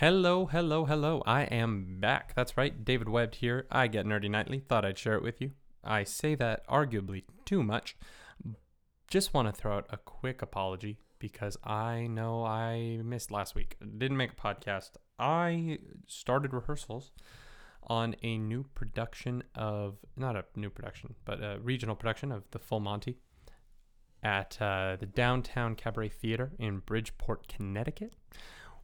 Hello, hello, hello. I am back. That's right, David Webb here. I get nerdy nightly. Thought I'd share it with you. I say that arguably too much. Just want to throw out a quick apology because I know I missed last week. Didn't make a podcast. I started rehearsals on a new production of, not a new production, but a regional production of The Full Monty at uh, the Downtown Cabaret Theater in Bridgeport, Connecticut.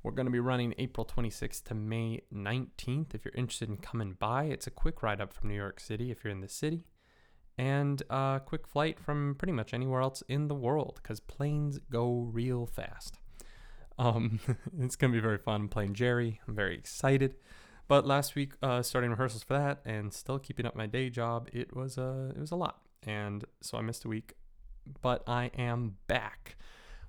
We're going to be running April 26th to May 19th. If you're interested in coming by, it's a quick ride up from New York City if you're in the city, and a quick flight from pretty much anywhere else in the world because planes go real fast. Um, it's going to be very fun. I'm playing Jerry. I'm very excited. But last week, uh, starting rehearsals for that and still keeping up my day job, it was uh, it was a lot, and so I missed a week. But I am back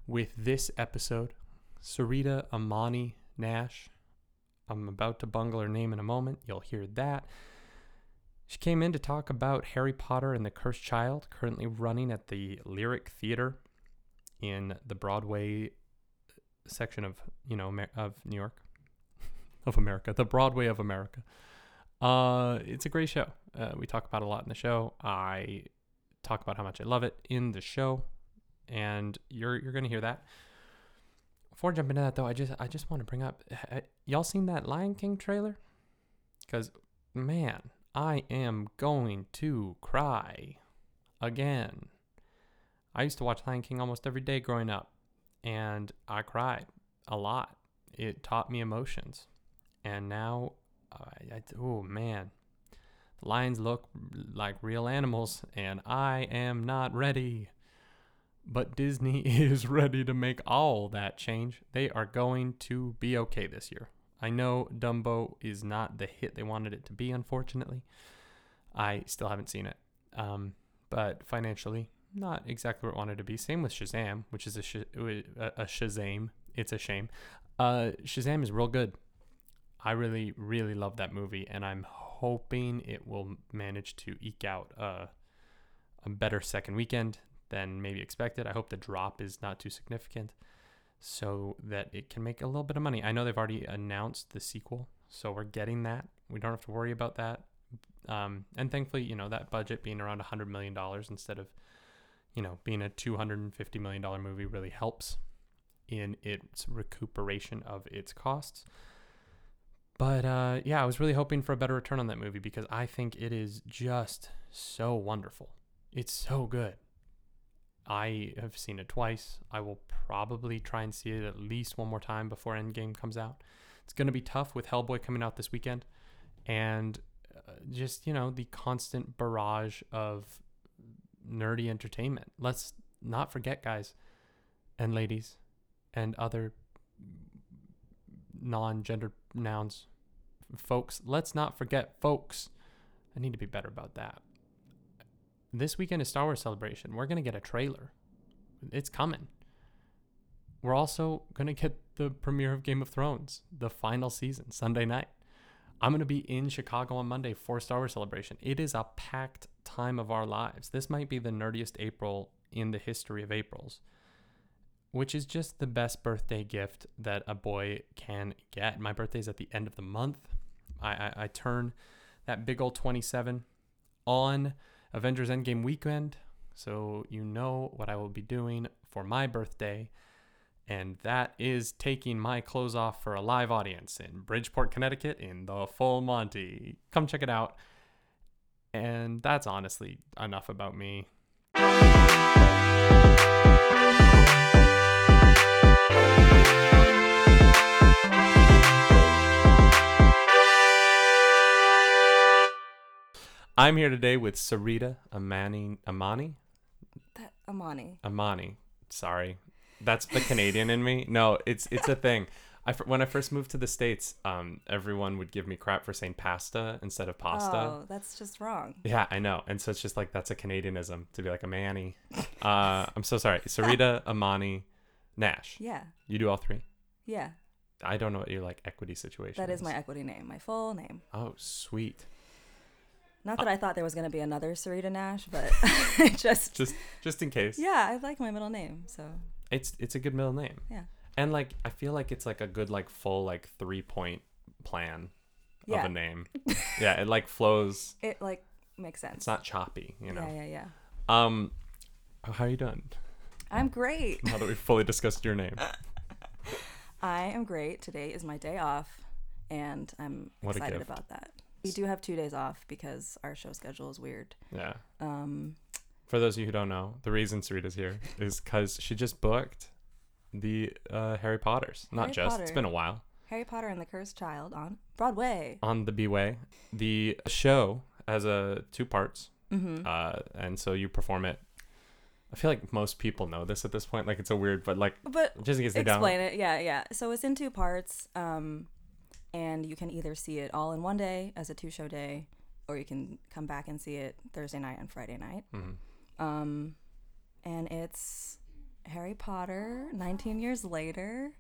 with this episode Sarita Amani Nash. I'm about to bungle her name in a moment. You'll hear that. She came in to talk about Harry Potter and the Cursed Child, currently running at the Lyric Theater in the Broadway section of, you know, of New York, of America, the Broadway of America. Uh, it's a great show. Uh, we talk about a lot in the show. I talk about how much I love it in the show, and you're you're gonna hear that before jumping into that though, I just I just want to bring up y'all seen that Lion King trailer? Cuz man, I am going to cry again. I used to watch Lion King almost every day growing up and I cried a lot. It taught me emotions. And now I, I oh man. the Lions look like real animals and I am not ready. But Disney is ready to make all that change. They are going to be okay this year. I know Dumbo is not the hit they wanted it to be, unfortunately. I still haven't seen it. Um, but financially, not exactly what it wanted to be. Same with Shazam, which is a, sh- a Shazam. It's a shame. Uh, Shazam is real good. I really, really love that movie, and I'm hoping it will manage to eke out a, a better second weekend than maybe expected. I hope the drop is not too significant so that it can make a little bit of money. I know they've already announced the sequel, so we're getting that. We don't have to worry about that. Um, and thankfully, you know, that budget being around $100 million instead of, you know, being a $250 million movie really helps in its recuperation of its costs. But uh, yeah, I was really hoping for a better return on that movie because I think it is just so wonderful. It's so good. I have seen it twice. I will probably try and see it at least one more time before Endgame comes out. It's going to be tough with Hellboy coming out this weekend and uh, just, you know, the constant barrage of nerdy entertainment. Let's not forget, guys and ladies and other non gendered nouns, folks. Let's not forget, folks. I need to be better about that this weekend is Star Wars Celebration. We're going to get a trailer. It's coming. We're also going to get the premiere of Game of Thrones, the final season, Sunday night. I'm going to be in Chicago on Monday for Star Wars Celebration. It is a packed time of our lives. This might be the nerdiest April in the history of Aprils, which is just the best birthday gift that a boy can get. My birthday is at the end of the month. I, I, I turn that big old 27 on Avengers Endgame weekend. So you know what I will be doing for my birthday. And that is taking my clothes off for a live audience in Bridgeport, Connecticut in the full Monty. Come check it out. And that's honestly enough about me. I'm here today with Sarita Amani. Amani? That Amani. Amani. Sorry, that's the Canadian in me. No, it's it's a thing. I when I first moved to the states, um, everyone would give me crap for saying pasta instead of pasta. Oh, that's just wrong. Yeah, I know, and so it's just like that's a Canadianism to be like a Manny. Uh, I'm so sorry, Sarita Amani Nash. Yeah. You do all three. Yeah. I don't know what your like equity situation. That is my equity name, my full name. Oh, sweet. Not that I thought there was going to be another Sarita Nash, but just just just in case. Yeah, I like my middle name, so it's it's a good middle name. Yeah. And like I feel like it's like a good like full like three point plan Yeah. of a name. yeah, it like flows. It like makes sense. It's not choppy, you know. Yeah, yeah, yeah. Um, how are you doing? I'm great. Now that we've fully discussed your name, I am great. Today is my day off, and I'm What excited about that. We do have two days off because our show schedule is weird. yeah. Um, For those of you who don't know, the reason Sarita's here is because she just booked the uh, Harry Potters. Not Harry just. It's been a while. Harry Potter and the Cursed Child on Broadway. On the B Way, the show has a two parts, Mm-hmm. uh, and so you perform it. I feel like most people know this at this point. Like it's a weird, but like but just in case they don't. explain it. Yeah, yeah. So it's in two parts. Um, and you can either see it all in one day as a two-show day, or you can come back and see it Thursday night and Friday night. Mhm. Um, and it's Harry Potter 19 years later.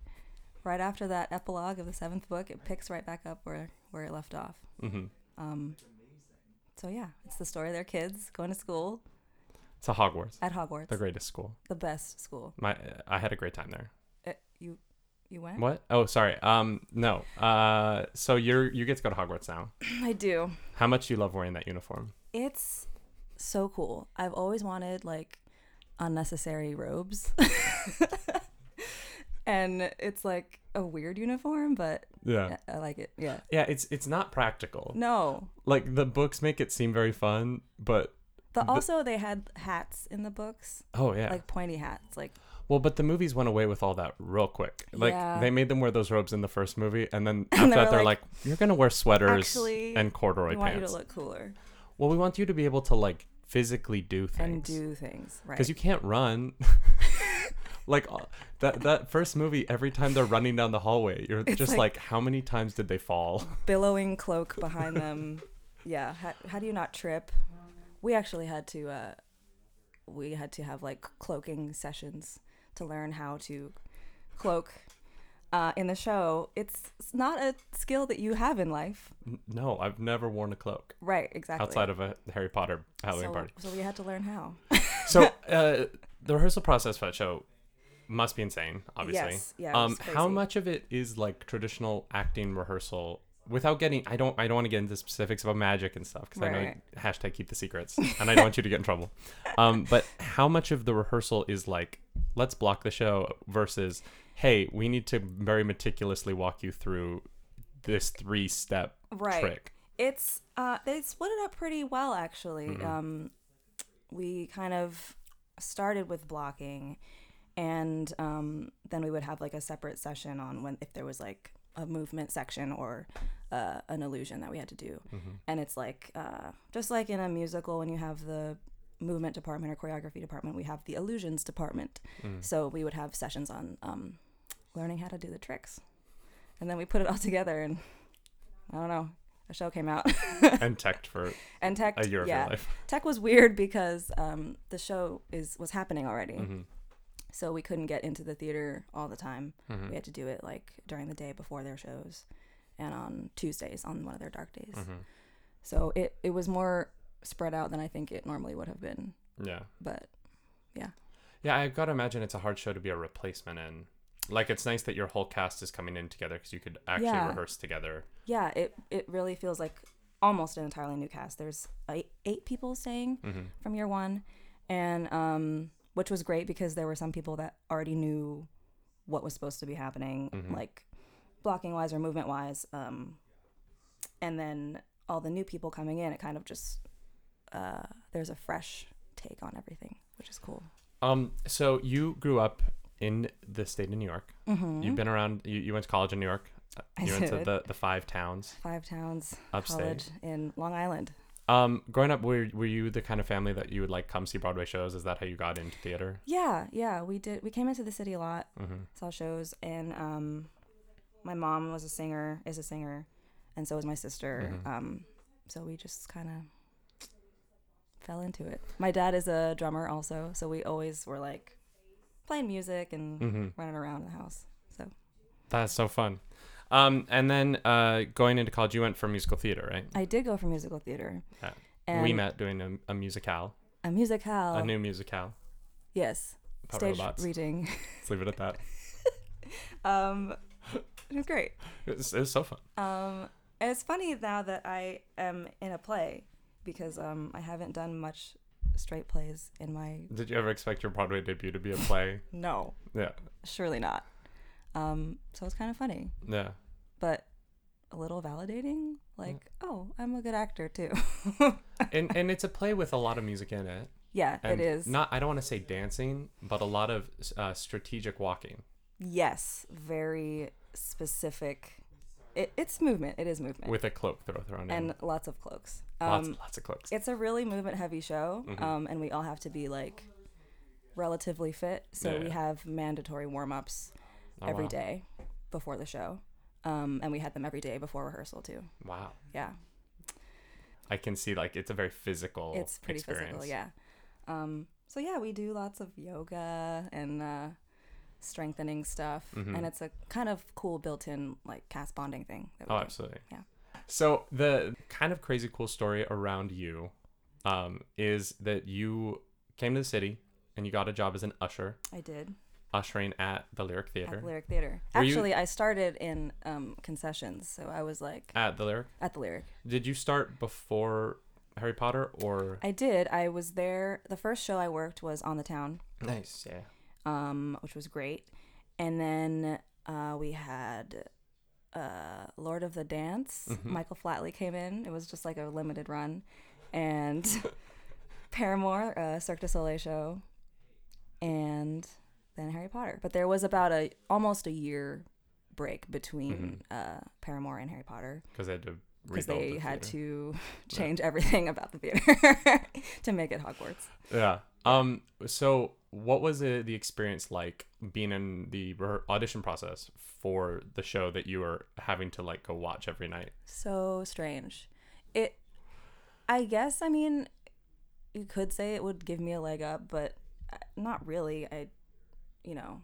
Right after that epilogue of the seventh book, it picks right back up where, where it left off. Mhm. Um, so yeah, it's the story of their kids going to school to Hogwarts, at Hogwarts, the greatest school. the best school. My, I had a great time there. You, went? What? Oh, sorry. Um, no. Uh, so you're you get to go to Hogwarts now. I do. How much do you love wearing that uniform? It's so cool. I've always wanted like unnecessary robes. and it's like a weird uniform, but Yeah. I I like it. Yeah. Yeah, it's it's not practical. No. Like the books make it seem very fun, but But The- also they had hats in the books, oh yeah. like pointy hats. Like well, but the movies went away with all that real quick. Like Yeah. they made them wear those robes in the first movie, and then And after they that, they're like, like, "You're gonna wear sweaters actually, and corduroy we want you pants." to look cooler well, we want you to be able to like physically do things and do things right. because you can't run. like uh, that that first movie, every time they're running down the hallway, you're It's just like- like, how many times did they fall? billowing cloak behind them. yeah. How, how do you not trip? We actually had to. uh We had to have like cloaking sessions to learn how to cloak. Uh, in the show, it's, it's not a skill that you have in life. No, I've never worn a cloak Right. Exactly. outside of a Harry Potter Halloween so, party. so we had to learn how. So uh, the rehearsal process for that show must be insane, obviously. Yes, yeah, um, how much of it is like traditional acting rehearsal? Without getting, I don't, I don't want to get into specifics about magic and stuff because I know hashtag keep the secrets, and I don't want you to get in trouble. Um, but how much of the rehearsal is like, let's block the show versus, hey, we need to very meticulously walk you through this three-step Right. trick. It's uh they split it up pretty well actually. Mhm. Um we kind of started with blocking and um then we would have like a separate session on when if there was like a movement section or uh, an illusion that we had to do. Mhm. And it's like uh just like in a musical when you have the movement department or choreography department, we have the illusions department. Mm. So we would have sessions on um learning how to do the tricks. And then we put it all together and I don't know, a show came out. and tech for and tech a year of your life. tech was weird because um, the show is was happening already hmm so we couldn't get into the theater all the time hmm we had to do it like during the day before their shows and on tuesdays on one of their dark days hmm so it, it was more spread out than i think it normally would have been Yeah. but Yeah, Yeah, I've gotta imagine it's a hard show to be a replacement in. Like, it's nice that your whole cast is coming in together because you could actually Yeah. rehearse together. yeah it, it really feels like almost an entirely new cast there's eight, eight people staying hmm from year one, and um, which was great because there were some people that already knew what was supposed to be happening, Mhm. like blocking wise or movement wise. Um, and then all the new people coming in, it kind of just uh, there's a fresh take on everything, which is cool. Um, so you grew up in the state of New York. Mm-hmm. You've been around. You, you went to college in New York. I You went to the, the five towns five towns upstate. college in Long Island. Um, growing up, were were you the kind of family that you would like come see Broadway shows? Is that how you got into theater? Yeah, yeah, we did. We came into the city a lot. Mm-hmm. saw shows and um my mom was a singer is a singer and so was my sister Mhm. um so we just kind of fell into it my dad is a drummer also so we always were like playing music and Mm-hmm. running around the house so That's so fun. Um, and then uh, going into college, you went for musical theater, right? i did go for musical theater Yeah. and we met doing a, a musicale, a musicale a new musicale. yes Puppet stage robots. reading Let's leave it at that. um, it was great. It was, it was so fun. Um, and it's funny now that I am in a play because um, I haven't done much straight plays in my. Did you ever expect your Broadway debut to be a play? No, yeah. surely not. Um, so it's kind of funny, Yeah. but a little validating. Like, oh, I'm a good actor too. And and it's a play with a lot of music in it. yeah, And it is. Not I don't want to say dancing, but a lot of uh, strategic walking. yes, very specific. It, it's movement. It is movement. with a cloak throw thrown in. and lots of cloaks. Lots, Um, lots of cloaks. it's a really movement heavy show, Mhm. um, and we all have to be like relatively fit. So Yeah, we have mandatory warm ups Oh, every wow. day before the show, um, and we had them every day before rehearsal too. Wow. Yeah, I can see like it's a very physical it's pretty experience. physical. Yeah. Um, so yeah, we do lots of yoga and uh, strengthening stuff, Mhm. and it's a kind of cool built-in like cast bonding thing. That we Oh, do. absolutely. Yeah. So the kind of crazy cool story around you um, is that you came to the city and you got a job as an usher, I did ushering at the Lyric Theater. at Theater. the Lyric Theater. Were you- Actually, I started in um, concessions, so I was like At the Lyric. at the Lyric. Did you start before Harry Potter or? I did. I was there. The first show I worked was on the town, Nice. Yeah. um, which was great. And then uh, we had uh, Lord of the Dance. Mhm. Michael Flatley came in. It was just like a limited run, and Paramour, uh, Cirque du Soleil show, and then Harry Potter. But there was about a almost a year break between uh, Paramour and Harry Potter Because they had to. because they the had to change everything about the theater to make it Hogwarts. Yeah. Um. So, what was it, the experience like being in the audition process for the show that you were having to like go watch every night? So strange. It, I guess, I mean, you could say it would give me a leg up, but uh, not really. I, you know,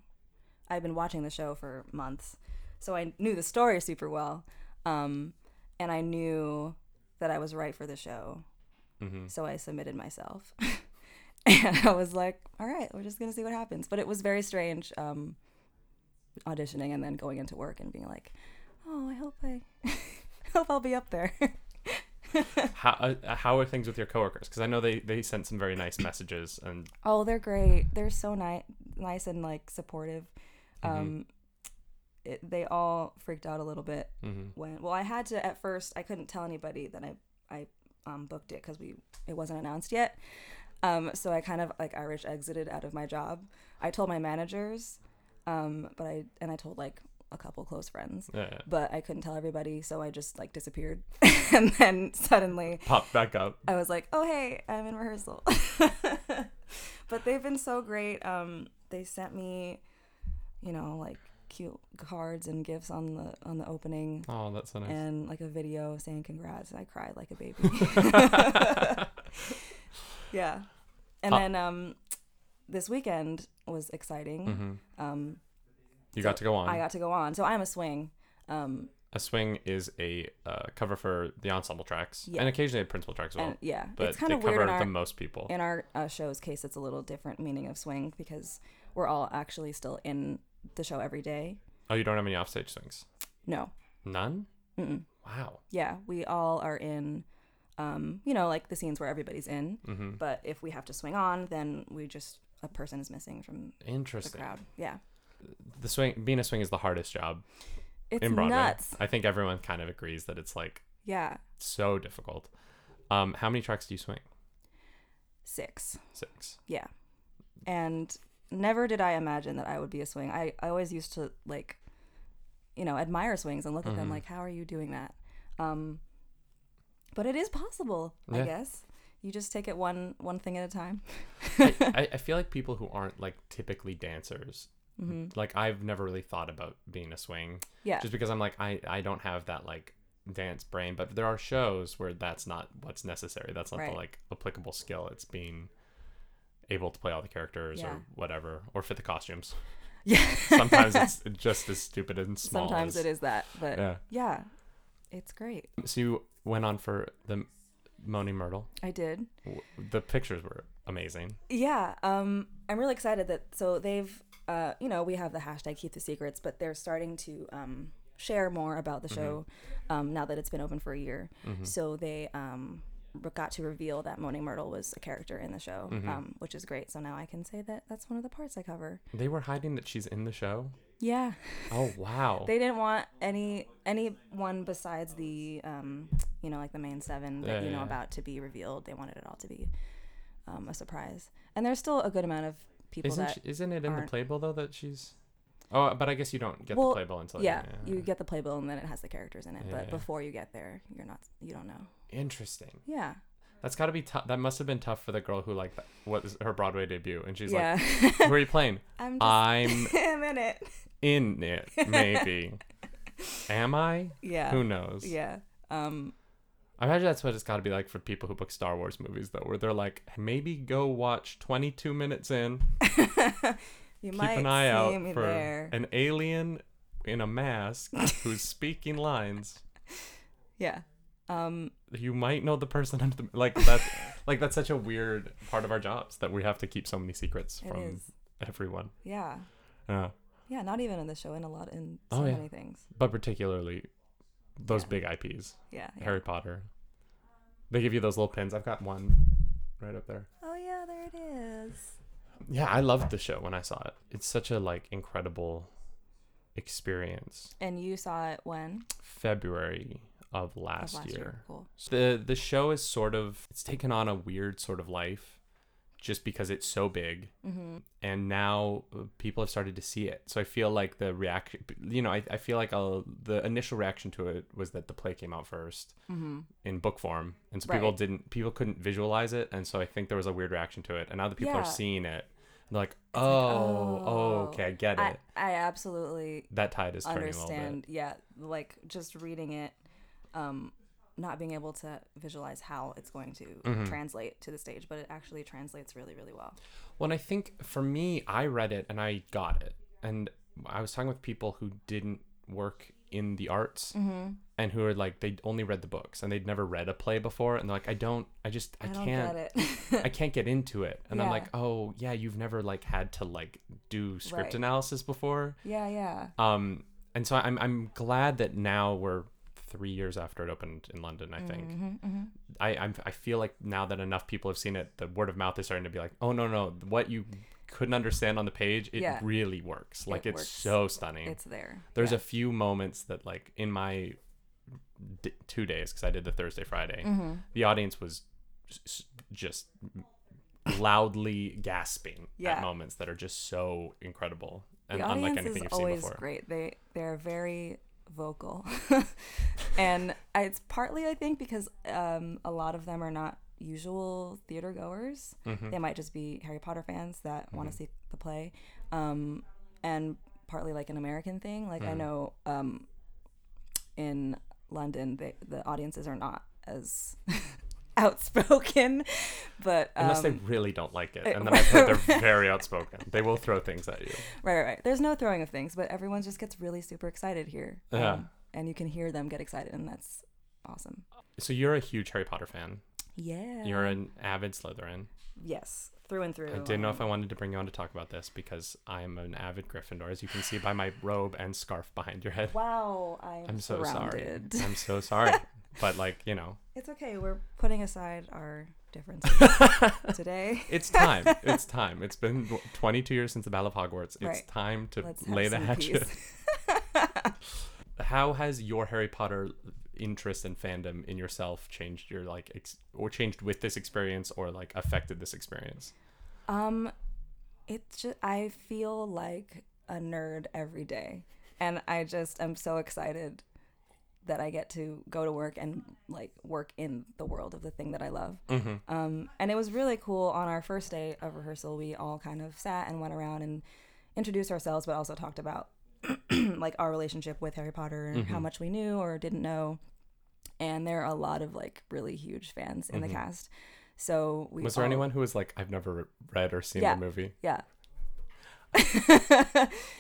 I've been watching the show for months, so I knew the story super well. Um, and I knew that I was right for the show, Mm-hmm. so I submitted myself. and I was like, all right, we're just going to see what happens. But it was very strange um, auditioning and then going into work and being like, oh, I hope I, I hope I'll be up there. How uh, how are things with your coworkers? Because I know they they sent some very nice messages and oh, they're great. They're so nice, nice and like supportive. Mhm. Um, it, they all freaked out a little bit mhm. when. Well, I had to at first. I couldn't tell anybody that I I um, booked it because we it wasn't announced yet. Um, so I kind of like Irish exited out of my job. I told my managers, um, but I and I told like a couple close friends, yeah, yeah. but I couldn't tell everybody. So I just like disappeared, and then suddenly popped back up. I was like, "Oh hey, I'm in rehearsal." but they've been so great. Um, they sent me, you know, like cute cards and gifts on the on the opening, Oh, that's so nice. and like a video saying congrats. I cried like a baby. yeah, and Uh, then um, this weekend was exciting. hmm Um, You so got to go on. I got to go on. So I'm a swing. Um, a swing is a uh, cover for the ensemble tracks Yeah. and occasionally a principal track as well. and yeah, but it's kind of weird in our the most people. in our uh, show's case. It's a little different meaning of swing because we're all actually still in the show every day. oh, you don't have any offstage swings? No, None. Mm-mm. Wow. yeah, we all are in. Um, you know, like the scenes where everybody's in. hmm But if we have to swing on, then we just a person is missing from the Interesting. crowd. Yeah, The swing, being a swing is the hardest job it's in Broadway. nuts. I think everyone kind of agrees that it's like Yeah, so difficult. Um, how many tracks do you swing? six. Six. Yeah. And never did I imagine that I would be a swing. I, I always used to like, you know, admire swings and look at them Mhm. like, how are you doing that? Um, but it is possible, I guess. You just take it one one thing at a time. I, I, feel like people who aren't like typically dancers, hmm like I've never really thought about being a swing Yeah. just because I'm like I I don't have that like dance brain, but there are shows where that's not what's necessary. That's not Right. the like applicable skill. It's being able to play all the characters Yeah. or whatever or fit the costumes. yeah. Sometimes it's just as stupid and small. Sometimes as- it is that, but yeah. Yeah. It's great. So you went on for the Moaning Myrtle. I did. The pictures were amazing. Yeah, um, I'm really excited that so they've uh, you know, we have the hashtag keep the secrets, but they're starting to um, share more about the show um, now that it's been open for a year. So they um, got to reveal that Moaning Myrtle was a character in the show, um, which is great. So now I can say that that's one of the parts I cover. They were hiding that she's in the show. Yeah, Oh wow. they didn't want any anyone besides the um, you know like the main seven that Yeah, you know yeah. about to be revealed. They wanted it all to be um, a surprise, and there's still a good amount of people isn't that she, isn't it in aren't- the playbill though that she's? Oh, but I guess you don't get Well, the playbill until yeah, you get the playbill and then it has the characters in it. Yeah, but yeah. before you get there, you're not you don't know. Interesting. Yeah, That's got to be tough. That must have been tough for the girl who like what is her Broadway debut, and she's yeah. like, "Who are you playing? I'm just I'm I'm in it. In it, maybe. Am I? Yeah, Who knows? yeah. Um, I imagine that's what it's got to be like for people who book Star Wars movies, though, where they're like, maybe go watch 22 minutes in, you keep might an eye see out for there. an alien in a mask who's speaking lines. Yeah. Um, You might know the person under the like that. like that's such a weird part of our jobs that we have to keep so many secrets from everyone. Yeah. Yeah, Yeah, not even in the show, in a lot, in oh, so Oh, yeah. many things. but particularly those Yeah. big IPs, Yeah, yeah. Harry Potter. They give you those little pins. I've got one right up there. Oh yeah, there it is. Yeah, I loved the show when I saw it. It's such a like incredible experience. And you saw it when? February of Of last, year. Cool. The the show is sort of it's taken on a weird sort of life just because it's so big Mm-hmm. and now uh, people have started to see it. So I feel like the reaction you know, I, I feel like uh the initial reaction to it was that the play came out first Mm-hmm. in book form. And so people didn't people couldn't visualize it and so I think there was a weird reaction to it. And now that people Yeah. are seeing it, they're like, like, "Oh, oh, oh, okay, I get it." I absolutely that tide is turning a little bit. understand. Yeah, like just reading it, um, not being able to visualize how it's going to Mhm. translate to the stage, but it actually translates really, really well. Well, and I think for me, I read it and I got it. And I was talking with people who didn't work in the arts Mm-hmm. and who are like they only read the books and they'd never read a play before and they're like I don't I just I, I, can't. I can't get into it. And I'm like, "Oh, yeah, you've never like had to like do script Right. analysis before." yeah, yeah. Um and so I'm I'm glad that now we're 3 years after it opened in London, I think. Mm-hmm, mm-hmm. I I'm, I feel like now that enough people have seen it, the word of mouth is starting to be like, oh no no, what you couldn't understand on the page, it Yeah. really works. Like It it's works. so stunning. It's there. There's yeah. a few moments that like in my d- two days because I did the Thursday Friday, Mm-hmm. the audience was just loudly gasping Yeah. at moments that are just so incredible and the unlike audience anything is you've seen always before. great. They they're very vocal, and it's partly I think because um, a lot of them are not usual theater goers. Mhm. They might just be Harry Potter fans that want Mhm. to see the play, um, and partly like an American thing. Like I Mhm. know um, in London, they, the audiences are not as outspoken, but um, Unless they really don't like it, it- and then I've heard they're very outspoken. They will throw things at you. Right, right, right. There's no throwing of things, but everyone just gets really super excited here. Yeah. Um, and you can hear them get excited, and that's awesome. So you're a huge Harry Potter fan. Yeah. You're an avid Slytherin. yes, through and through. I didn't know if I wanted to bring you on to talk about this because I'm an avid Gryffindor, as you can see by my robe and scarf behind your head. Wow, I'm, I'm so surrounded. sorry. I'm so sorry. But like, you know, It's okay. We're putting aside our differences today. it's time. It's time. It's been 22 years since the Battle of Hogwarts. It's Right. time to Let's lay the hatchet. How has your Harry Potter interest and fandom in yourself changed your like ex- or changed with this experience or like affected this experience? Um, it's just I feel like a nerd every day, and I just am so excited that I get to go to work and like work in the world of the thing that I love. Mm-hmm. Um, and it was really cool. On our first day of rehearsal, we all kind of sat and went around and introduced ourselves, but also talked about like our relationship with Harry Potter and how Mhm. much we knew or didn't know. And there are a lot of like really huge fans in Mhm. the cast. So we Was there all- anyone who was like, I've never read or seen Yeah. the movie? Yeah.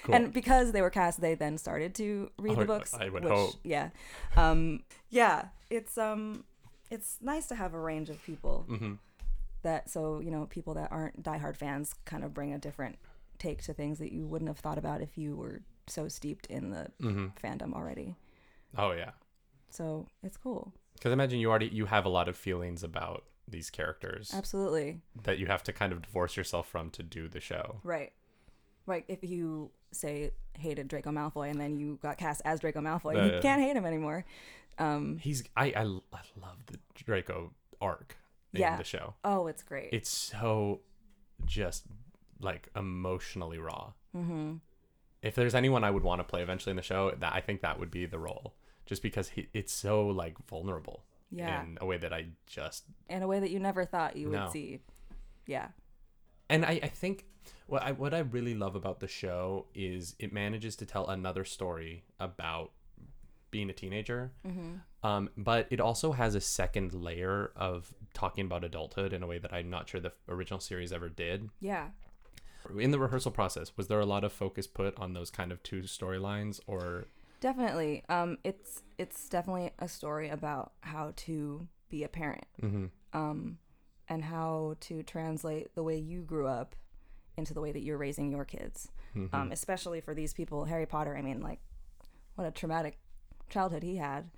Cool. And because they were cast, they then started to read Oh, the books. I would which, hope. Yeah. Um, yeah. It's um, it's nice to have a range of people mm-hmm. that so you know people that aren't diehard fans kind of bring a different take to things that you wouldn't have thought about if you were so steeped in the Mm-hmm. fandom already. Oh yeah. So it's cool. Because imagine you already you have a lot of feelings about these characters Absolutely. that you have to kind of divorce yourself from to do the show. Right. Right. If you say hated Draco Malfoy and then you got cast as Draco Malfoy, Yeah, you can't hate him anymore. Um, He's I I, I love the Draco arc in Yeah. the show. oh, it's great. It's so just like emotionally raw. mm-hmm. If there's anyone I would want to play eventually in the show, that I think that would be the role. Just because he, it's so like vulnerable Yeah. in a way that I just In a way that you never thought you No. would see. Yeah. and I, I think what I what I really love about the show is it manages to tell another story about being a teenager. Mm-hmm. Um, but it also has a second layer of talking about adulthood in a way that I'm not sure the original series ever did. Yeah. In the rehearsal process, was there a lot of focus put on those kind of two storylines, or Definitely. Um, it's it's definitely a story about how to be a parent. mm-hmm. um, and how to translate the way you grew up into the way that you're raising your kids. Mm-hmm. Um, especially for these people, Harry Potter. I mean, like, what a traumatic childhood he had.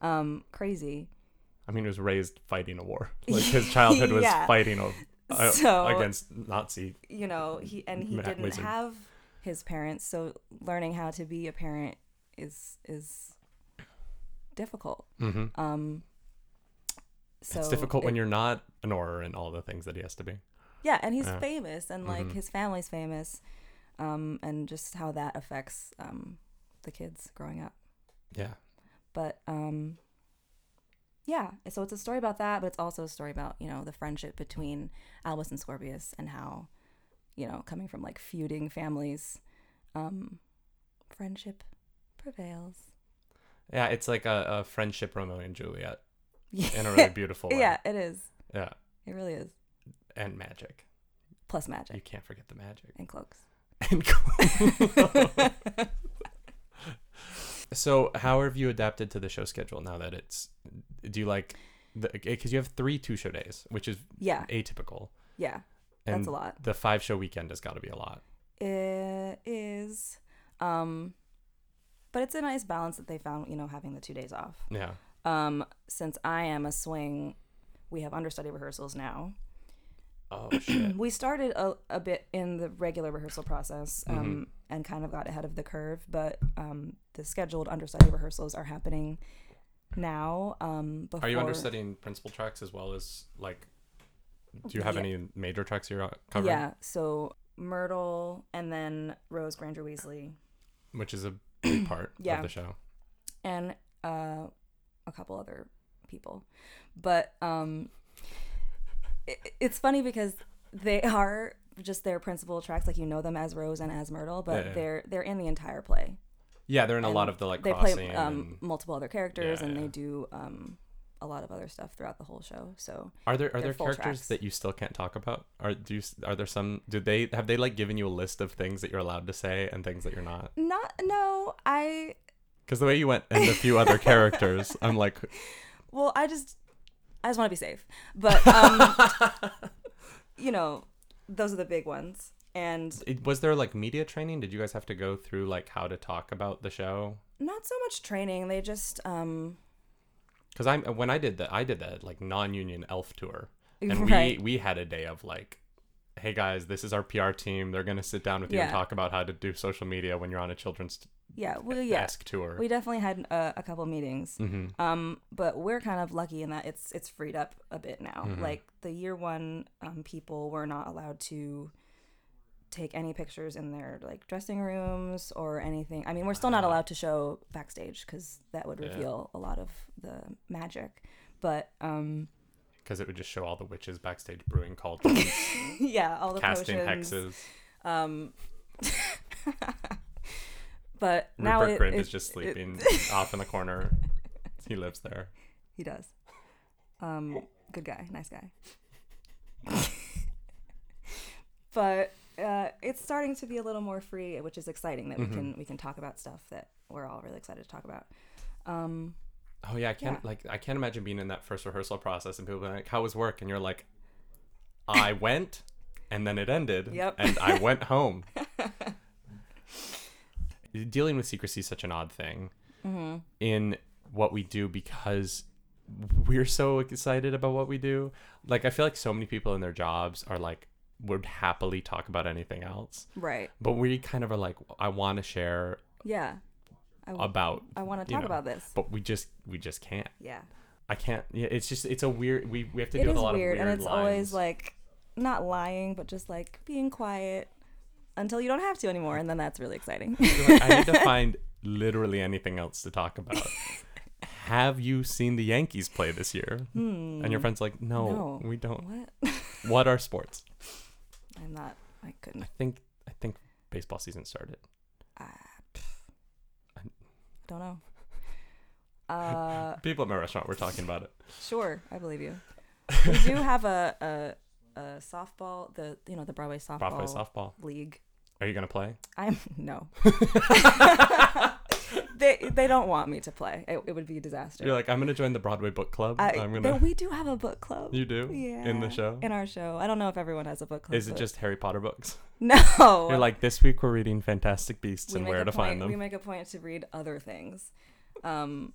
Um, crazy. I mean, he was raised fighting a war. Like his childhood was Yeah. fighting a, a- So- against Nazi. You know, he and he didn't have his parents, so learning how to be a parent is is difficult. Mm-hmm. Um, so it's difficult when you're not an Auror and all the things that he has to be. Yeah, and he's Yeah. famous, and like Mhm. his family's famous, um, and just how that affects um, the kids growing up. Yeah. But um, yeah, so it's a story about that, but it's also a story about you know the friendship between Albus and Scorpius, and how you know coming from like feuding families, um, friendship prevails. Yeah, it's like a, a friendship Romeo and Juliet Yeah, in a really beautiful way. yeah, it is. Yeah. It really is. And magic. Plus magic. You can't forget the magic. and cloaks. And cool. so, how have you adapted to the show schedule now that it's? Do you like? Because you have three two show days, which is Yeah, atypical. yeah, And that's a lot. The five show weekend has got to be a lot. It is. Um, but it's a nice balance that they found, you know, having the two days off. Yeah. Um, since I am a swing, we have understudy rehearsals now. Oh shit. We started a, a bit in the regular rehearsal process um, Mhm. and kind of got ahead of the curve, but um, the scheduled understudy rehearsals are happening now. Um, before, Are you understudying principal tracks as well as like? Do you have Yeah. any major tracks you're uh, covering? Yeah, so Myrtle and then Rose Granger Weasley Which is a big part Yeah. of the show. and uh, a couple other people. But um, it, it's funny because they are just their principal tracks, like you know them as Rose and as Myrtle, but Yeah, yeah. they're they're in the entire play. Yeah, they're in a lot of the like they play um, and- multiple other characters, Yeah, and they do um, a lot of other stuff throughout the whole show. So Are there are there characters tracks. that you still can't talk about? Are do you, are there some? Do they have they like given you a list of things that you're allowed to say and things that you're not? not no, I Because the way you went and a few other characters, I'm like, well, I just I just want to be safe, but um, you know, those are the big ones. And it, was there like media training? Did you guys have to go through like how to talk about the show? not so much training. They just um Because I'm when I did that, I did that like non-union elf tour, and right. we we had a day of like. Hey guys, this is our PR team. They're gonna sit down with you and talk about how to do social media when you're on a children's yeah, well yeah. desk tour. We definitely had uh, a couple meetings. hmm Um, but we're kind of lucky in that it's it's freed up a bit now. Mhm. Like the year one um, people were not allowed to take any pictures in their like dressing rooms or anything. I mean, we're still not allowed to show backstage because that would Yeah. reveal a lot of the magic. But um, Because it would just show all the witches backstage brewing cauldrons, yeah, all the casting potions. hexes. Um, but now Rupert it, Grint it- is just it- sleeping off in the corner. He lives there. He does. Um, good guy, nice guy. but uh, it's starting to be a little more free, which is exciting that Mhm. we can we can talk about stuff that we're all really excited to talk about. Um, Oh yeah, I can't Yeah. like I can't imagine being in that first rehearsal process and people being like, "How was work?" and you're like, "I went and then it ended. Yep. And I went home. Dealing with secrecy is such an odd thing Mm-hmm. in what we do because we're so excited about what we do. Like I feel like so many people in their jobs are like would happily talk about anything else. Right. But we kind of are like I want to share Yeah. I, w- about I want to talk know, about this. but we just we just can't. Yeah. I can't. Yeah, it's just it's a weird. We we have to It deal with a lot of weird, of weird and it's always like not lying, but just like being quiet until you don't have to anymore, and then that's really exciting. Like, I need to find literally anything else to talk about. Have you seen the Yankees play this year? And your friend's like, no, Hmm. No. we don't. what? What are sports? I'm not. I couldn't. I think I think baseball season started. Uh, pff, don't know. Uh, People at my restaurant were talking about it. sure, I believe you. We do have a, a a softball, the you know the Broadway softball, Broadway softball. league. Are you gonna play? I'm no. they they don't want me to play. It, it would be a disaster. You're like, I'm gonna join the Broadway book club. I, I'm but gonna. we do have a book club. You do? Yeah. In the show? In our show. I don't know if everyone has a book club. Is it but- just Harry Potter books? No. You're like, this week we're reading Fantastic Beasts we and where to point, find them. We make a point to read other things. Um,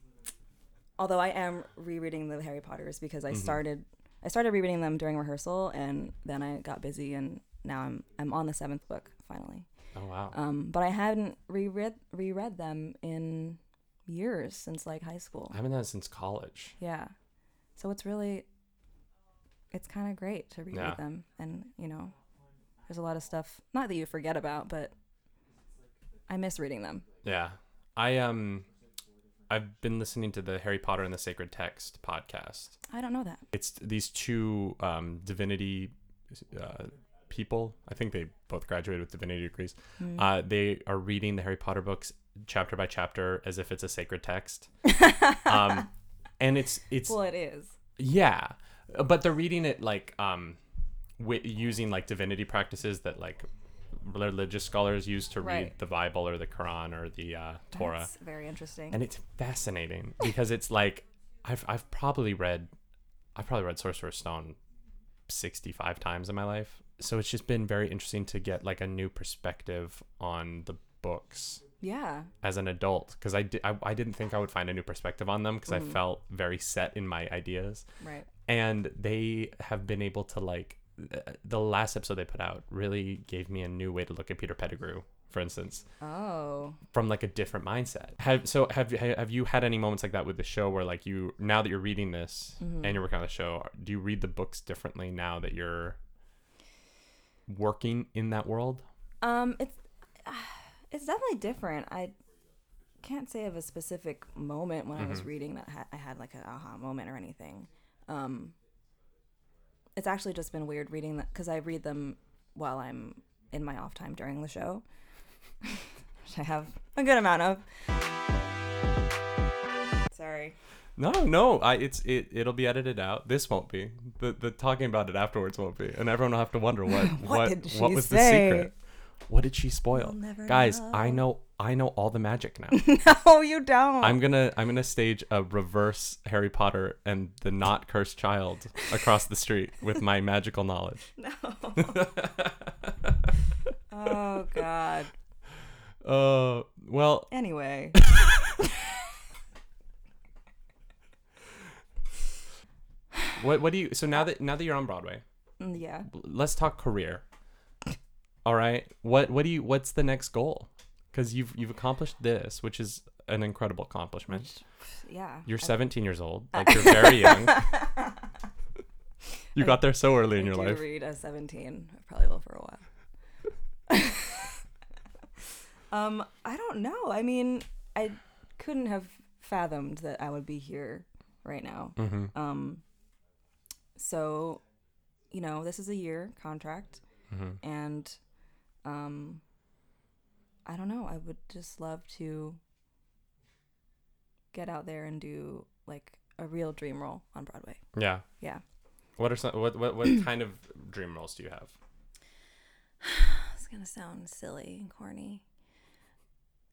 although I am rereading the Harry Potters because I Mhm. started I started rereading them during rehearsal and then I got busy and now I'm I'm on the seventh book finally. Oh wow. Um, but I hadn't reread reread them in years since like high school. I haven't done it since college. Yeah. So it's really it's kind of great to reread Yeah. them and, you know, there's a lot of stuff not that you forget about, but I miss reading them. Yeah. I um I've been listening to the Harry Potter and the Sacred Text podcast. I don't know that. It's these two um divinity uh people. I think they both graduated with divinity degrees. Mm. Uh they are reading the Harry Potter books chapter by chapter as if it's a sacred text. um and it's it's well, it is. Yeah, but they're reading it like um, using like divinity practices that like religious scholars use to read Right. the Bible or the Quran or the uh, Torah, That's very interesting. and it's fascinating because it's like I've I've probably read I've probably read Sorcerer's Stone sixty five times in my life, so it's just been very interesting to get like a new perspective on the books yeah. as an adult because I, di- I I didn't think I would find a new perspective on them because I Mhm. felt very set in my ideas Right. and they have been able to like th- the last episode they put out really gave me a new way to look at Peter Pettigrew for instance Oh. from like a different mindset have so have you have you had any moments like that with the show where like you now that you're reading this Mhm. and you're working on the show do you read the books differently now that you're working in that world Um, it's it's definitely different. I can't say of a specific moment when I was Mhm. reading that ha- I had like an aha moment or anything. Um, it's actually just been weird reading that because I read them while I'm in my off time during the show, which I have a good amount of. No no I it's it it'll be edited out this won't be the the talking about it afterwards won't be and everyone will have to wonder what What what what was the secret what did she spoil guys I know. know I know all the magic now no, you don't. I'm gonna I'm gonna stage a reverse Harry Potter and the not cursed child across the street with my magical knowledge. no. oh God. Uh, well, Anyway. What what do you? So now that now that you're on Broadway, Mm, Yeah. let's talk career. All right, what what do you? What's the next goal? Because you've you've accomplished this, which is an incredible accomplishment. Yeah. You're I- 17 years old, like you're very young. You got there so early in I your do life. read as 17. I probably will for a while. um, I don't know. I mean, I couldn't have fathomed that I would be here right now. Mm-hmm. Um, so, you know, this is a year contract, Mm-hmm. and um, I don't know. I would just love to get out there and do like a real dream role on Broadway. Yeah. Yeah. What are some what what, what kind of dream roles do you have? It's gonna sound silly and corny.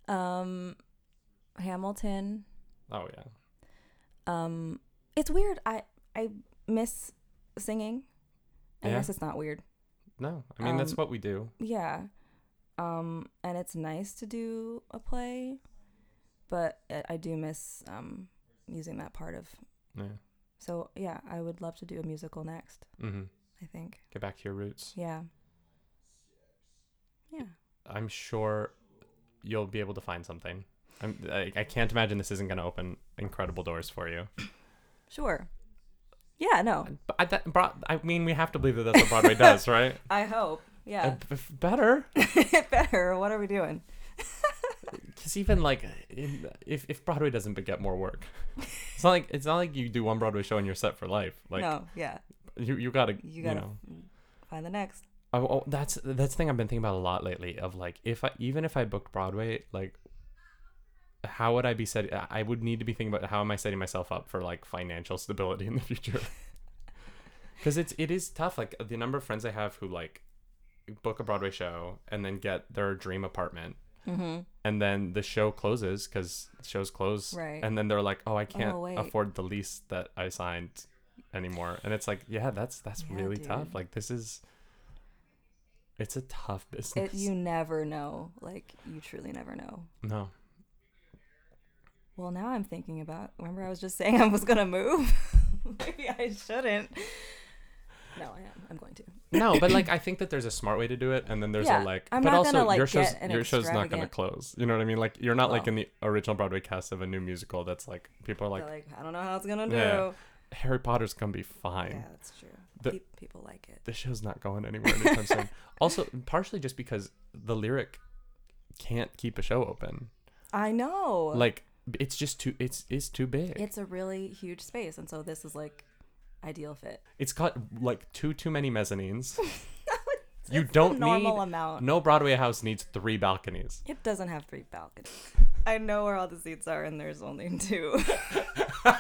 Um, Hamilton. Oh yeah. Um, it's weird. I I miss singing. I Yeah? guess it's not weird. No, I mean that's Um, what we do. Yeah. Um, and it's nice to do a play, but I- do miss um, using that part of. Yeah. So yeah, I would love to do a musical next. hmm I think. Get back to your roots. Yeah. Yeah. I'm sure you'll be able to find something. I'm, I, I can't imagine this isn't going to open incredible doors for you. Sure. Yeah. No. But I, that, Bro- I mean, we have to believe that that's what Broadway does, right? I hope. Uh, Yeah. b- better. Better. What are we doing? Because even like, in, if if Broadway doesn't get more work, it's not like it's not like you do one Broadway show and you're set for life. Like no. Yeah. you you gotta You you, gotta know. find the next. Oh, oh, that's that's the thing I've been thinking about a lot lately. Of like, if I even if I booked Broadway, like, how would I be set? I would need to be thinking about how am I setting myself up for like financial stability in the future. Because it's it is tough. Like the number of friends I have who like book a Broadway show and then get their dream apartment, Mm-hmm. and then the show closes because shows close, Right. and then they're like, oh, I can't wait. afford the lease that I signed anymore, and it's like, yeah, that's that's Yeah, really dude. tough. Like this is. It's a tough business. It, you never know. Like you truly never know. no. Well, now I'm thinking about. Remember, I was just saying I was gonna move. Maybe I shouldn't. No, I am. I'm going to. No, but like I think that there's a smart way to do it, and then there's Yeah, a like, I'm but not also gonna, like, your show's your show's not gonna close. You know what I mean? Like you're not like in the original Broadway cast of a new musical that's like people are Like, like I don't know how it's gonna do. Yeah, Yeah, Harry Potter's gonna be fine. Yeah, that's true. The- Pe- people like it. The show's not going anywhere anytime soon. Also, partially just because the lyric can't keep a show open. I know. Like it's just too it's it's too big. it's a really huge space, and so this is like ideal fit. it's got like too too many mezzanines. you It's don't normal need amount. no Broadway house needs three balconies. It doesn't have three balconies. I know where all the seats are, and there's only two.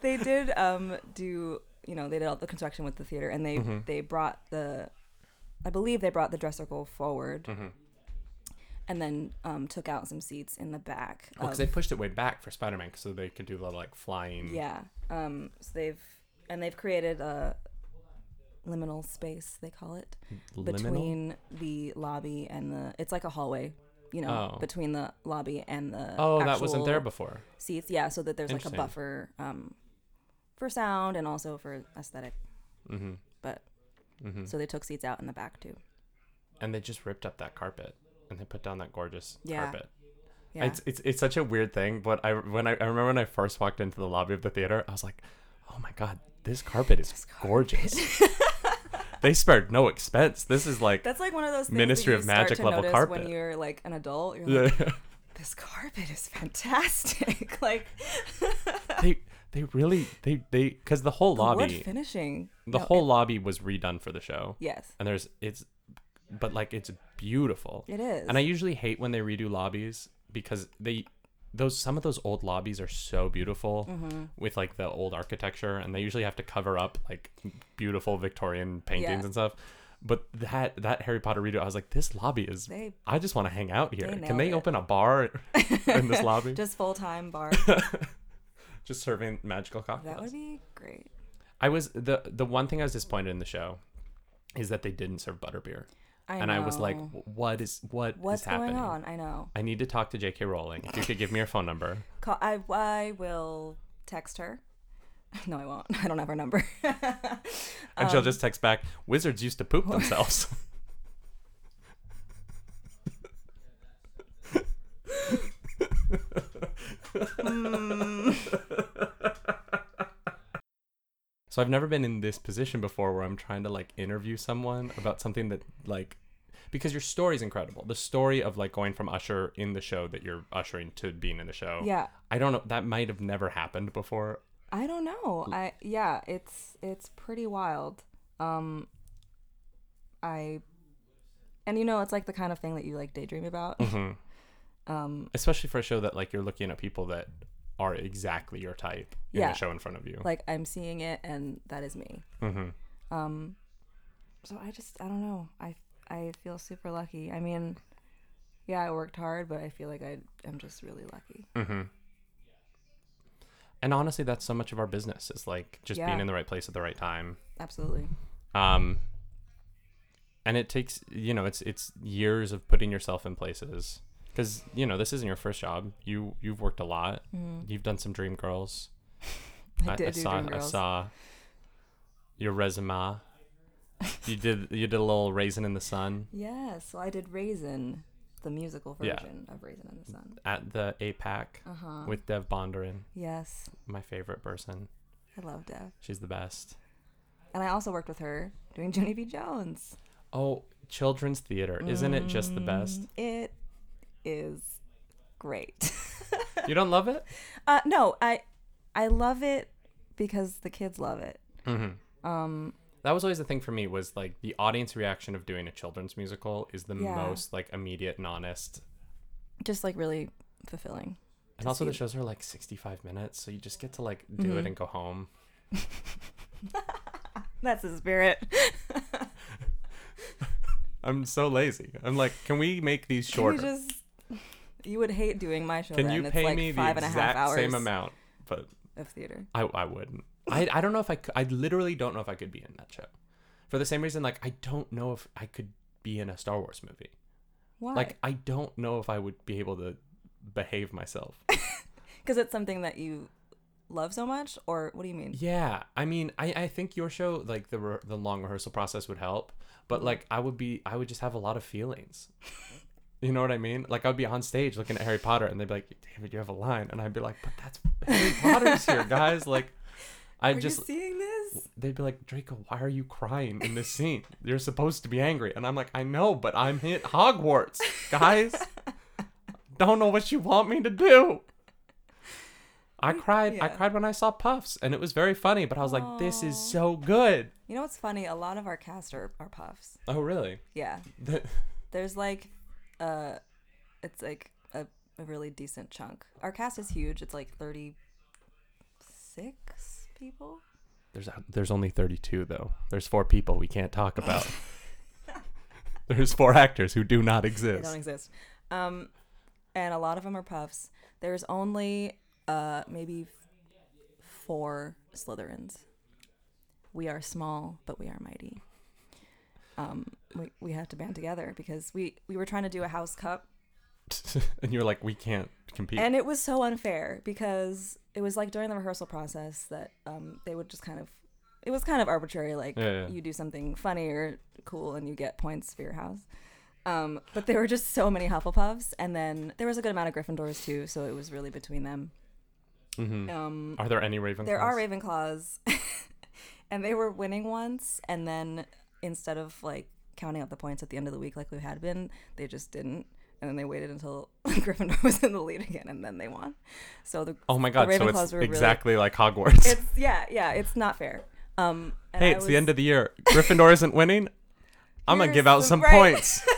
they did um do you know they did all the construction with the theater, and they Mhm. they brought the, I believe they brought the dress circle forward, Mhm. And then um took out some seats in the back. Well, because of- they pushed it way back for Spider-Man, so they could do a lot of like flying. yeah. Um. So they've and they've created a liminal space they call it Liminal? between the lobby and the it's like a hallway you know Oh. between the lobby and the Oh, that wasn't there before. seats yeah so that there's like a buffer um for sound and also for aesthetic Mm-hmm. but Mm-hmm. so they took seats out in the back too and they just ripped up that carpet and they put down that gorgeous Yeah. carpet. yeah It's, it's it's such a weird thing, but I when I, I remember when I first walked into the lobby of the theater, I was like, "Oh my god, this carpet is This carpet. gorgeous." they spared no expense. This is like that's like one of those Ministry of Magic level carpet. when you're like an adult you're like yeah. this carpet is fantastic like they they really they they because the whole the lobby finishing the No, whole it- lobby was redone for the show, yes and there's it's but like it's beautiful. it is And I usually hate when they redo lobbies because they those some of those old lobbies are so beautiful mm-hmm. with like the old architecture and they usually have to cover up like beautiful Victorian paintings Yeah. and stuff. But that that Harry Potter redo, I was like, this lobby is they I just want to hang out here. They Can they it. open a bar in this lobby? just, just full-time bar just serving magical cocktails. that would be great I was the the one thing I was disappointed in the show is that they didn't serve butterbeer. I and I was like, what is what is what's happening? going on i know I need to talk to J.K. Rowling. If you could give me your phone number. Call, I, I will text her no i won't i don't have her number And she'll Um, just text back, wizards used to poop themselves. So I've never been in this position before where I'm trying to like interview someone about something that like because your story is incredible. The story of like going from usher in the show that you're ushering to being in the show. yeah I don't know that might have never happened before. i don't know i yeah it's it's pretty wild um i and you know it's like the kind of thing that you like daydream about hmm um Especially for a show that like you're looking at people that are exactly your type in Yeah. the show in front of you. like i'm seeing it and that is me. Hmm um so i just i don't know. I i feel super lucky. I mean yeah i worked hard but i feel like i am just really lucky. Hmm And honestly, that's so much of our business is like just being in the right place at the right time. absolutely. Um, and it takes you know it's it's years of putting yourself in places because you know this isn't your first job. You you've worked a lot. Mhm. You've done some Dream Girls. I did do saw Dream I saw your resume. you did you did a little raisin in the sun Yeah, so I did Raisin, the musical Yeah. version of Raisin in the Sun. at the APAC Uh huh. with Dev Bondarin, yes, my favorite person. I love Dev, She's the best. and I also worked with her doing Junie B. Jones. Oh, children's theater, isn't it just the best? Mm, It is great. You don't love it? uh, no, I I love it because the kids love it. Mm-hmm. Um, That was always the thing for me was like the audience reaction of doing a children's musical is the Yeah. most like immediate and honest. just like really fulfilling. And also the shows are like 65 minutes, so you just get to like do Mhm. it and go home. That's the spirit. I'm so lazy. I'm like, can we make these Can shorter? just you would hate doing my show. Can then. you it's pay like me the five and a half exact hours same amount? But of theater. I I wouldn't. I I don't know if I could, I literally don't know if I could be in that show. For the same reason like I don't know if I could be in a Star Wars movie. Why? Like I don't know if I would be able to behave myself. because it's something that you love so much, or what do you mean? Yeah, I mean, I, I think your show, like the re- the long rehearsal process, would help. But Mm-hmm. like, I would be, I would just have a lot of feelings. You know what I mean? Like, I'd be on stage looking at Harry Potter, and they'd be like, "David, you have a line," and I'd be like, "But that's Harry Potter's here, guys!" Like, I Are just, you seeing this? they'd be like, "Draco, why are you crying in this scene? You're supposed to be angry," and I'm like, "I know, but I'm hit Hogwarts, guys. Don't know what you want me to do." I cried. I cried when I saw Puffs, and it was very funny. But I was like, "This is so good." You know what's funny? A lot of our cast are, are puffs. Oh, really? Yeah, there's like, uh, it's like a, a really decent chunk. Our cast is huge. It's like thirty six people. There's there's only 32 though. There's four people we can't talk about. there's four actors who do not exist. They don't exist. Um, and a lot of them are puffs. There's only uh maybe four Slytherins. We are small, but we are mighty. Um, we we have to band together because we we were trying to do a house cup, and you're like, we can't compete. and it was so unfair because it was like during the rehearsal process that um they would just kind of. It was kind of arbitrary, like Yeah, yeah. you do something funny or cool and you get points for your house. Um, but there were just so many Hufflepuffs, and then there was a good amount of Gryffindors too, so it was really between them. Mhm. Um, Are there any Ravenclaws? there are Ravenclaws, and they were winning once, and then instead of like counting up the points at the end of the week like we had been, they just didn't, and then they waited until Gryffindor was in the lead again, and then they won. So the Oh my god! So it's were really- exactly like Hogwarts. it's yeah yeah it's not fair. Um, and hey, it's the end of the year. Gryffindor isn't winning. I'm gonna give out some right. points.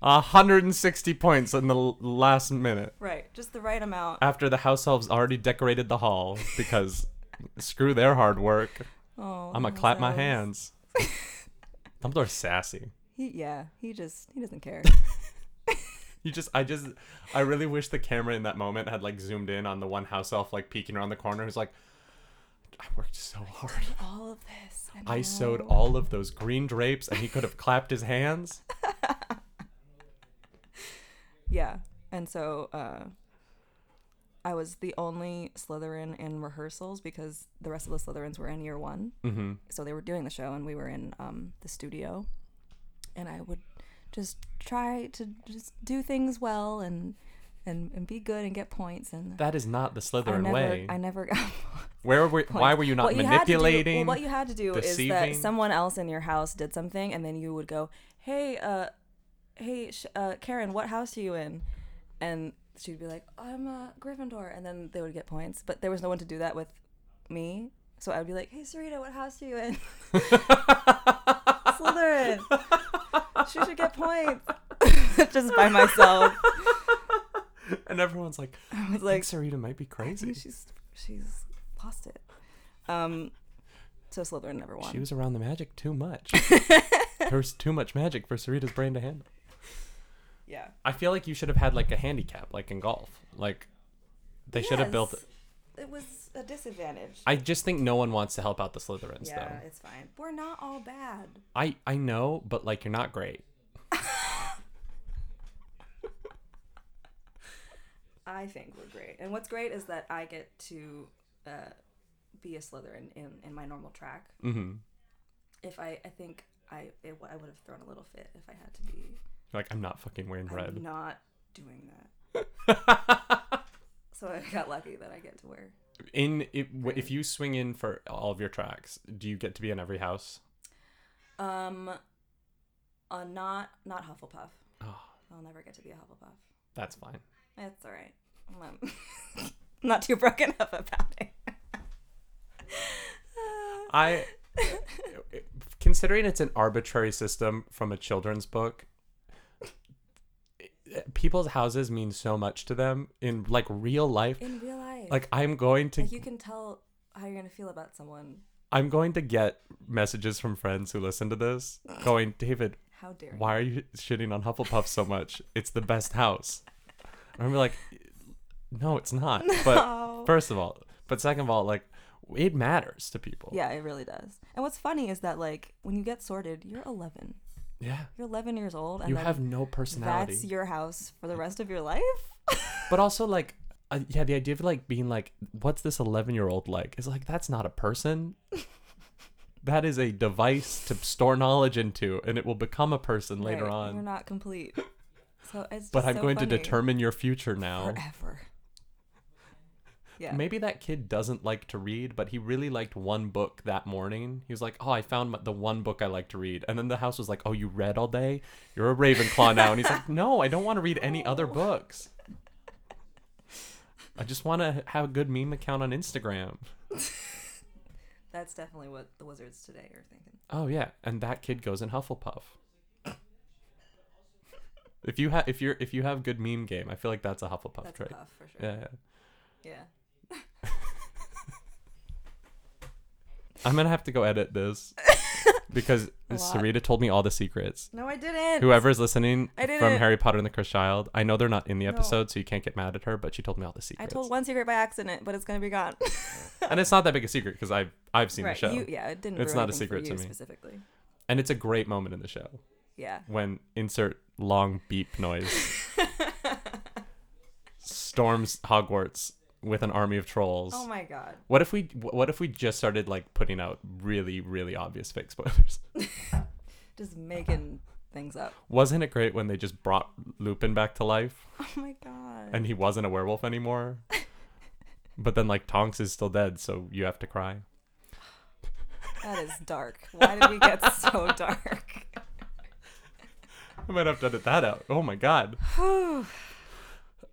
160 points in the l- last minute right, just the right amount. after the house elves already decorated the hall because screw their hard work. Oh, I'm gonna clap my hands. Dumbledore's sassy. He yeah, he just he doesn't care. You just, I just, I really wish the camera in that moment had like zoomed in on the one house elf like peeking around the corner. Who's like, I worked so hard. all of this. and I sewed all of those green drapes, and he could have clapped his hands. Yeah, and so uh, I was the only Slytherin in rehearsals because the rest of the Slytherins were in year one, Mm-hmm. so they were doing the show, and we were in um, the studio, and I would just try to just do things well and and, and be good and get points and. That is not the I Slytherin never, way. I never got Where were? Why were you not What you do- manipulating? well, what you had to do is that someone else in your house did something, and then you would go, "Hey, uh, hey, uh, Karen, what house are you in?" And she'd be like, "I'm a Gryffindor," and then they would get points. But there was no one to do that with me, so I would be like, "Hey, Sarita, what house are you in?" Slytherin. she should get points just by myself. and everyone's like, I was like, Sarita might be crazy. she's she's lost it. Um, so Slytherin never won. She was around the magic too much. There's too much magic for Sarita's brain to handle. Yeah. I feel like you should have had like a handicap, like in golf. Like they should have built. it. It was a disadvantage. I just think no one wants to help out the Slytherins yeah, though. it's fine. We're not all bad. I I know, but like you're not great. I think we're great. And what's great is that I get to uh, be a Slytherin in, in my normal track. Mm-hmm. If I, I think I it, I would have thrown a little fit if I had to be. Like I'm not fucking wearing I'm red. not doing that. So I got lucky that I get to wear. in if, if you swing in for all of your tracks, do you get to be in every house? Um, uh, not not Hufflepuff. Oh, I'll never get to be a Hufflepuff. that's fine. It's all right. I'm um, not too broken up about it. I considering it's an arbitrary system from a children's book. People's houses mean so much to them in like real life. In real life, Like I'm going to like you can tell how you're gonna feel about someone. I'm going to get messages from friends who listen to this going, David, How dare you? why are you shitting on Hufflepuff so much? It's the best house. And I'm like, no, it's not. But first of all, but second of all, like it matters to people. Yeah, it really does. And what's funny is that like when you get sorted, you're 11. Yeah. You're 11 years old, and You have no personality. that's your house for the rest of your life. but also like uh, yeah, the idea of like being like, what's this 11 year old like? Is like that's not a person. that is a device to store knowledge into, and it will become a person later on. You're not complete. So it's. but I'm so going to determine your future now. forever. Yeah. Maybe that kid doesn't like to read, but he really liked one book that morning. He was like, "Oh, I found the one book I like to read," and then the house was like, "Oh, you read all day? You're a Ravenclaw now." And he's like, "No, I don't want to read any other books. I just want to have a good meme account on Instagram." That's definitely what the wizards today are thinking. Oh yeah, and that kid goes in Hufflepuff. if you have if you're if you have good meme game, I feel like that's a Hufflepuff That's trait. a puff for sure. Yeah, yeah. Yeah. I'm gonna have to go edit this because. Sarita told me all the secrets. No, I didn't. Whoever's listening I from didn't. Harry Potter and the Cursed Child, I know they're not in the episode, so you can't get mad at her. But she told me all the secrets. I secrets, told one secret by accident, but it's gonna be gone. and it's not that big a secret because I've I've seen right. the show, You, yeah, it didn't. It's ruin not a anything secret to you me. Specifically. and it's a great moment in the show Yeah. when insert long beep noise storms Hogwarts with an army of trolls. Oh my god. What if we what if we just started like putting out really really obvious fake spoilers? Just making things up. Wasn't it great when they just brought Lupin back to life Oh my god. and he wasn't a werewolf anymore? but then like Tonks is still dead, so you have to cry. that is dark. Why did we get so dark? I might have to edit that out. Oh my god.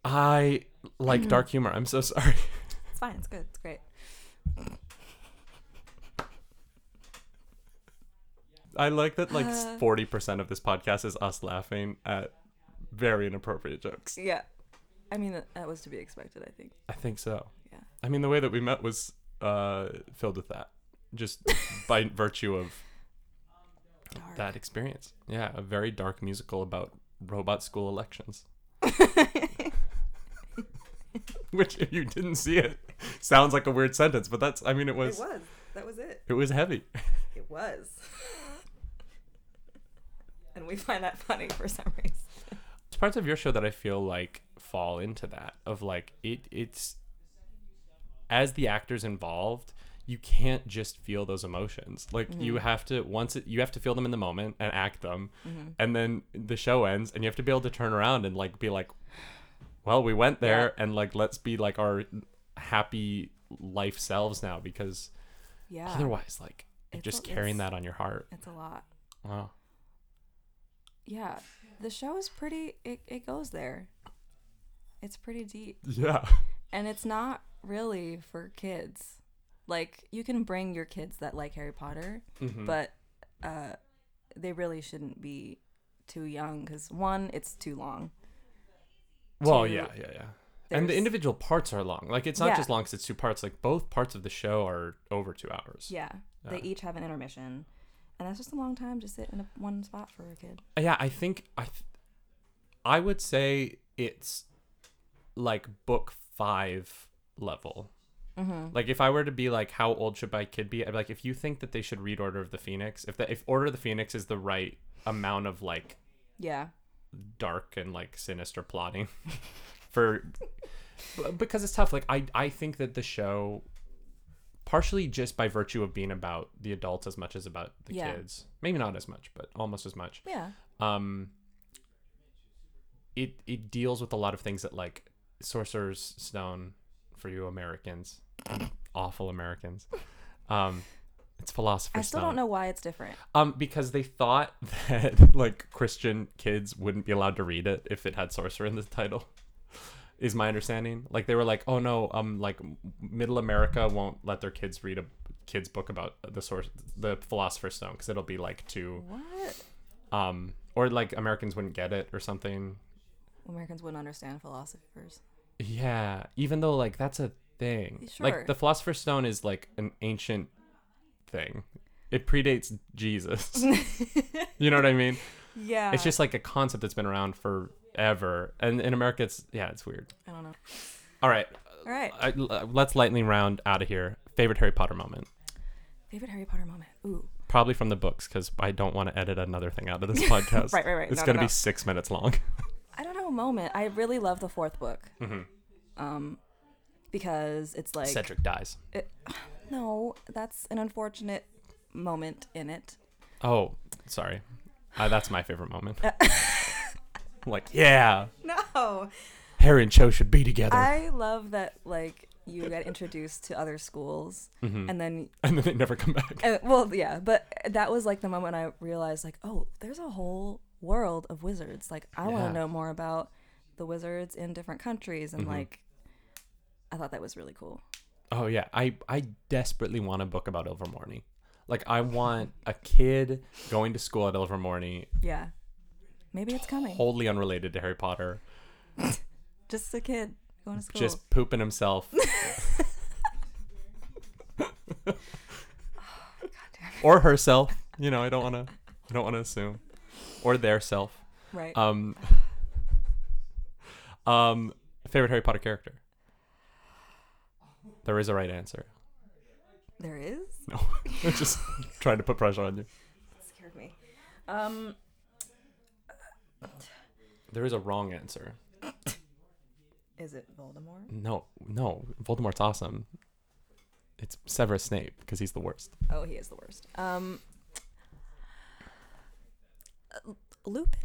I like dark humor. I'm so sorry. It's fine. It's good. It's great. I like that like Uh. 40% of this podcast is us laughing at very inappropriate jokes. Yeah. I mean, that, that was to be expected. I think. I think so. Yeah. I mean, the way that we met was uh, filled with that, just by virtue of Dark. that experience. Yeah, a very dark musical about robot school elections. Which, if you didn't see it, sounds like a weird sentence, but that's, I mean, it was, It was. That was it. it was heavy. It was. and we find that funny for some reason. There's parts of your show that I feel like fall into that of like it it's as the actors involved you can't just feel those emotions like you mm-hmm. have to once it, you have to feel them in the moment and act them mm-hmm. and then the show ends and you have to be able to turn around and like be like well we went there and like let's be like our happy life selves now because Yeah. otherwise like It's just a- carrying that on your heart It's a lot. wow Yeah. The show is pretty. It, it goes there. It's pretty deep. yeah And it's not really for kids. Like, you can bring your kids that like Harry Potter, Mhm. but uh, they really shouldn't be too young because, one, it's too long. Well, yeah, yeah, yeah. And the individual parts are long. Like it's not Yeah. just long because it's two parts. Like both parts of the show are over two hours. Yeah. They each have an intermission. And that's just a long time to sit in a, one spot for a kid. Yeah, I think I, th- I would say it's like book five level. Mm-hmm. Like if I were to be like, how old should my kid be? I'd be like, if you think that they should read Order of the Phoenix, if the, if Order of the Phoenix is the right amount of like Yeah. Dark and like sinister plotting for because it's tough like i i think that the show partially just by virtue of being about the adults as much as about the Yeah. kids maybe not as much but almost as much Yeah. um it it deals with a lot of things that like sorcerer's stone for you americans awful americans um it's philosopher's I still stone don't know why it's different. um, because they thought that like Christian kids wouldn't be allowed to read it if it had sorcerer in the title. Is my understanding. Like they were like, oh no, um, like Middle America won't let their kids read a kids book about the source, the Philosopher's Stone, because it'll be like too, What? um, or like Americans wouldn't get it or something. Americans wouldn't understand philosophers. Yeah, even though like that's a thing. Sure. Like the Philosopher's Stone is like an ancient thing. It predates Jesus. you know what I mean? Yeah. it's just like a concept that's been around forever and in america it's yeah it's weird I don't know. all right All right. I, l- let's lightning round out of here favorite harry potter moment Favorite Harry Potter moment. Ooh. probably from the books because i don't want to edit another thing out of this podcast Right, right, right. it's No, no, gonna no. be six minutes long I don't know. a moment. I really love the fourth book. Mhm. Um, because it's like cedric dies no, that's an unfortunate moment in it. oh sorry uh, that's my favorite moment like yeah No. harry and cho should be together I love that like you get introduced to other schools Mhm. and then and then they never come back uh, well yeah, but that was like the moment I realized like oh, there's a whole world of wizards. Like I want to know more about the wizards in different countries and Mhm. like I thought that was really cool. Oh yeah, I I desperately want a book about Ilvermorny. Like I want a kid going to school at Ilvermorny, Yeah. Maybe it's coming. wholly unrelated to Harry Potter, Just a kid going to school. just pooping himself, or herself. You know, I don't want to. I don't want to assume, or their self. right. Um. Um. Favorite Harry Potter character. There is a right answer. there is. No, I'm just trying to put pressure on you. scared me. Um. There is a wrong answer. Is it Voldemort? No, no, Voldemort's awesome. It's Severus Snape because he's the worst. Oh, he is the worst. Um. uh, Lupin.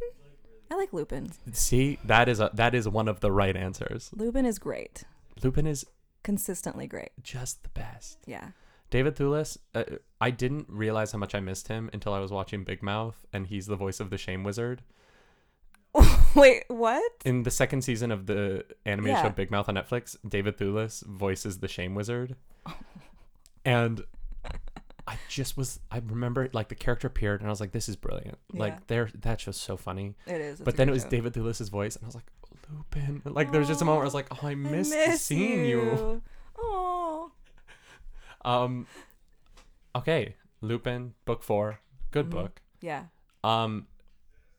I like Lupin. See, that is a that is one of the right answers. Lupin is great. Lupin is Consistently great. just the best. Yeah. David Thewlis, uh, I didn't realize how much I missed him until I was watching Big Mouth, and he's the voice of the Shame Wizard Wait, what? in the second season of the animated Yeah. show Big Mouth on Netflix. David Thewlis voices the Shame Wizard, and I just was I remember like the character appeared, and I was like, "This is brilliant!" Yeah. Like, there, that's just so funny. It is. but then it was David Thewlis's voice, and I was like, Lupin. Like there was just a moment where I was like, oh, I missed seeing you. Oh. Um, okay, Lupin, book four, good Mhm. book. Yeah. Um,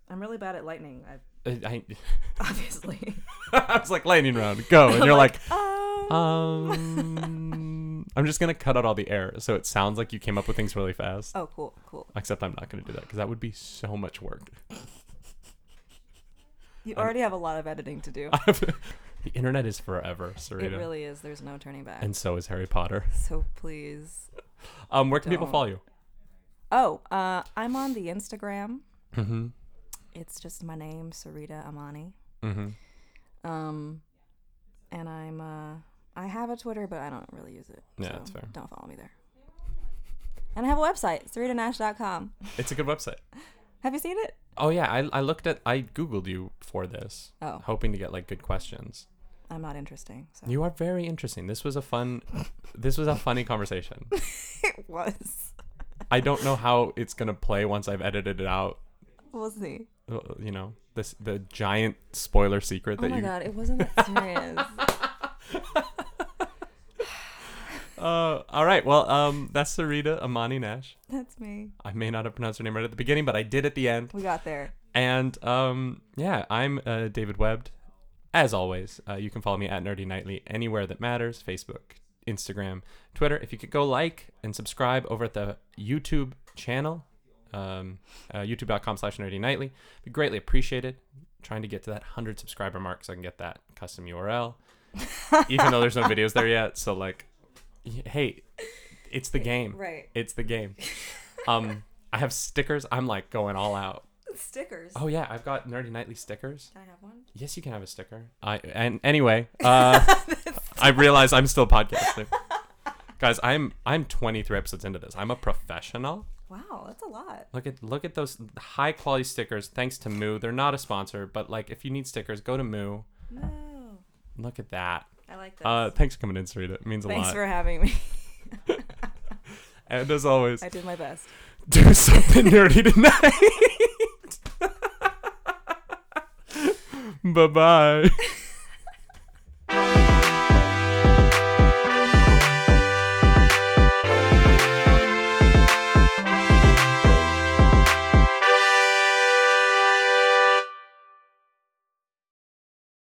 I'm really bad at lightning. I I, I, obviously. I was like lightning round, go, and you're like, um. um, I'm just gonna cut out all the air so it sounds like you came up with things really fast. Oh, cool, cool. Except I'm not gonna do that because that would be so much work. You already have a lot of editing to do. the internet is forever, Sarita, It really is. There's no turning back. and so is Harry Potter. so please. Um, where can people Don't. follow you? Oh, uh, I'm on the Instagram. Mm-hmm. It's just my name, Sarita Amani. Mm-hmm. Um, and I'm uh, I have a Twitter, but I don't really use it. Yeah, that's fair. Don't follow me there. And I have a website, saritanash.com. It's a good website. Have you seen it? Oh yeah, I, I looked at I googled you for this, Oh, hoping to get like good questions. I'm not interesting. So. You are very interesting. This was a fun, this was a funny conversation. it was. I don't know how it's gonna play once I've edited it out. We'll see. uh, You know, this the giant spoiler secret Oh that my you. god, it wasn't that serious. Uh, all right. Well, um, that's Sarita Amani Nash. That's me. I may not have pronounced her name right at the beginning, but I did at the end. We got there. And um, yeah, I'm uh, David Webbed. As always, uh, you can follow me at Nerdy Nightly anywhere that matters: Facebook, Instagram, Twitter. If you could go like and subscribe over at the YouTube channel, um, uh, youtube.com slash nerdy nightly, be greatly appreciated. trying to get to that 100 subscriber mark so I can get that custom URL, even though there's no videos there yet. So, like, hey, it's the game. Right. It's the game. Um, I have stickers. I'm like going all out. Stickers. Oh yeah, I've got Nerdy Nightly stickers. Can I have one? Yes, you can have a sticker. I and anyway, uh, I realize I'm still podcasting, guys. I'm I'm 23 episodes into this. I'm a professional. Wow, that's a lot. Look at look at those high quality stickers. Thanks to Moo. They're not a sponsor, but like if you need stickers, go to Moo. Moo. Look at that. Like this. Uh, thanks for coming in, Sarita. It means a lot. Thanks lot. for having me. and as always, I did my best. do something nerdy tonight. bye bye.